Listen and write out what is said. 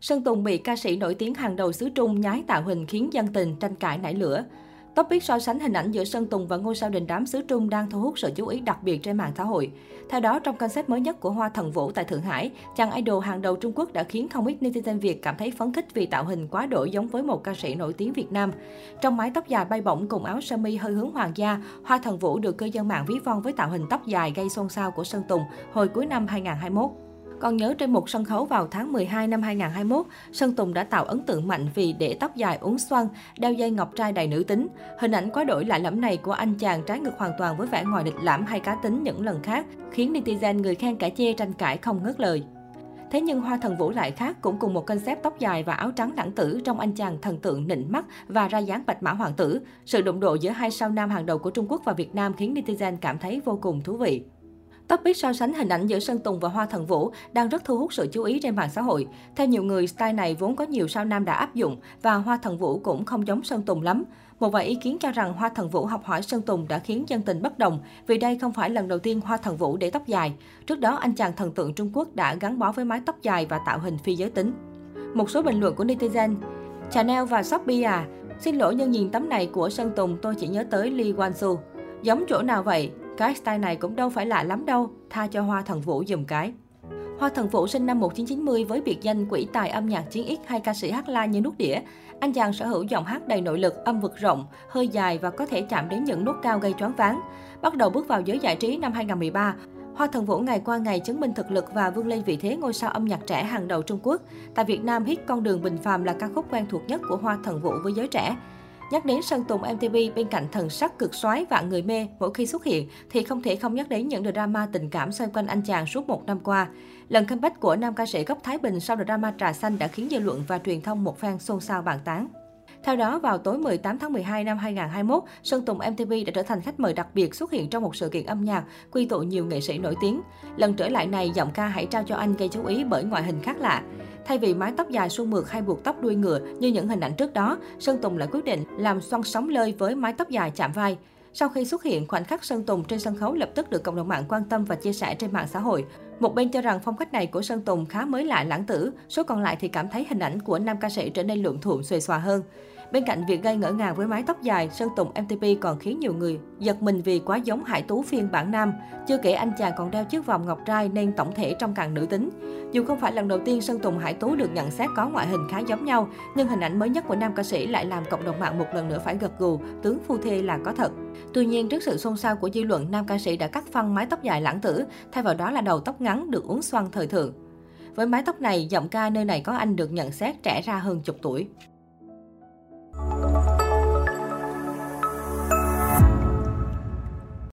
Sơn Tùng bị ca sĩ nổi tiếng hàng đầu xứ Trung nhái tạo hình khiến dân tình tranh cãi nảy lửa. Topic so sánh hình ảnh giữa Sơn Tùng và ngôi sao đình đám xứ Trung đang thu hút sự chú ý đặc biệt trên mạng xã hội. Theo đó, trong concept mới nhất của Hoa Thần Vũ tại Thượng Hải, chàng idol hàng đầu Trung Quốc đã khiến không ít netizen Việt cảm thấy phấn khích vì tạo hình quá đổi giống với một ca sĩ nổi tiếng Việt Nam. Trong mái tóc dài bay bổng cùng áo sơ mi hơi hướng hoàng gia, Hoa Thần Vũ được cư dân mạng ví von với tạo hình tóc dài gây xôn xao của Sơn Tùng hồi cuối năm 2021. Còn nhớ trên một sân khấu vào tháng 12 năm 2021, Sơn Tùng đã tạo ấn tượng mạnh vì để tóc dài uốn xoăn, đeo dây ngọc trai đầy nữ tính. Hình ảnh quá đổi lạ lẫm này của anh chàng trái ngược hoàn toàn với vẻ ngoài lịch lãm hay cá tính những lần khác, khiến netizen người khen cả chê tranh cãi không ngớt lời. Thế nhưng Hoa Thần Vũ lại khác, cũng cùng một concept tóc dài và áo trắng lãng tử trong anh chàng thần tượng nịnh mắt và ra dáng bạch mã hoàng tử. Sự đụng độ giữa hai sao nam hàng đầu của Trung Quốc và Việt Nam khiến netizen cảm thấy vô cùng thú vị. Topic so sánh hình ảnh giữa Sơn Tùng và Hoa Thần Vũ đang rất thu hút sự chú ý trên mạng xã hội. Theo nhiều người, style này vốn có nhiều sao nam đã áp dụng và Hoa Thần Vũ cũng không giống Sơn Tùng lắm. Một vài ý kiến cho rằng Hoa Thần Vũ học hỏi Sơn Tùng đã khiến dân tình bất đồng vì đây không phải lần đầu tiên Hoa Thần Vũ để tóc dài. Trước đó, anh chàng thần tượng Trung Quốc đã gắn bó với mái tóc dài và tạo hình phi giới tính. Một số bình luận của netizen Chanel và Shopee à? Xin lỗi nhưng nhìn tấm này của Sơn Tùng tôi chỉ nhớ tới Lee Wan Su. Giống chỗ nào vậy? Cái style này cũng đâu phải lạ lắm đâu, tha cho Hoa Thần Vũ dùm cái. Hoa Thần Vũ sinh năm 1990 với biệt danh quỷ tài âm nhạc chiến X hay ca sĩ hát la như nút đĩa. Anh chàng sở hữu giọng hát đầy nội lực, âm vực rộng, hơi dài và có thể chạm đến những nốt cao gây choáng váng. Bắt đầu bước vào giới giải trí năm 2013, Hoa Thần Vũ ngày qua ngày chứng minh thực lực và vươn lên vị thế ngôi sao âm nhạc trẻ hàng đầu Trung Quốc. Tại Việt Nam, hit Con đường bình phàm là ca khúc quen thuộc nhất của Hoa Thần Vũ với giới trẻ. Nhắc đến Sơn Tùng MTV bên cạnh thần sắc cực soái và người mê mỗi khi xuất hiện thì không thể không nhắc đến những drama tình cảm xoay quanh anh chàng suốt một năm qua. Lần comeback của nam ca sĩ gốc Thái Bình sau drama trà xanh đã khiến dư luận và truyền thông một phen xôn xao bàn tán. Theo đó, vào tối 18 tháng 12 năm 2021, Sơn Tùng MTV đã trở thành khách mời đặc biệt xuất hiện trong một sự kiện âm nhạc, quy tụ nhiều nghệ sĩ nổi tiếng. Lần trở lại này, giọng ca Hãy trao cho anh gây chú ý bởi ngoại hình khác lạ. Thay vì mái tóc dài suôn mượt hay buộc tóc đuôi ngựa như những hình ảnh trước đó, Sơn Tùng lại quyết định làm xoăn sóng lơi với mái tóc dài chạm vai. Sau khi xuất hiện, khoảnh khắc Sơn Tùng trên sân khấu lập tức được cộng đồng mạng quan tâm và chia sẻ trên mạng xã hội. Một bên cho rằng phong cách này của Sơn Tùng khá mới lạ lãng tử, số còn lại thì cảm thấy hình ảnh của nam ca sĩ trở nên luộm thuộm xuề xòa hơn. Bên cạnh việc gây ngỡ ngàng với mái tóc dài, Sơn Tùng MTP còn khiến nhiều người giật mình vì quá giống Hải Tú phiên bản nam. Chưa kể anh chàng còn đeo chiếc vòng ngọc trai nên tổng thể trong càng nữ tính. Dù không phải lần đầu tiên Sơn Tùng Hải Tú được nhận xét có ngoại hình khá giống nhau, nhưng hình ảnh mới nhất của nam ca sĩ lại làm cộng đồng mạng một lần nữa phải gật gù, tướng phu thê là có thật. Tuy nhiên, trước sự xôn xao của dư luận, nam ca sĩ đã cắt phân mái tóc dài lãng tử, thay vào đó là đầu tóc ngắn được uốn xoăn thời thượng. Với mái tóc này, giọng ca nơi này có anh được nhận xét trẻ ra hơn chục tuổi.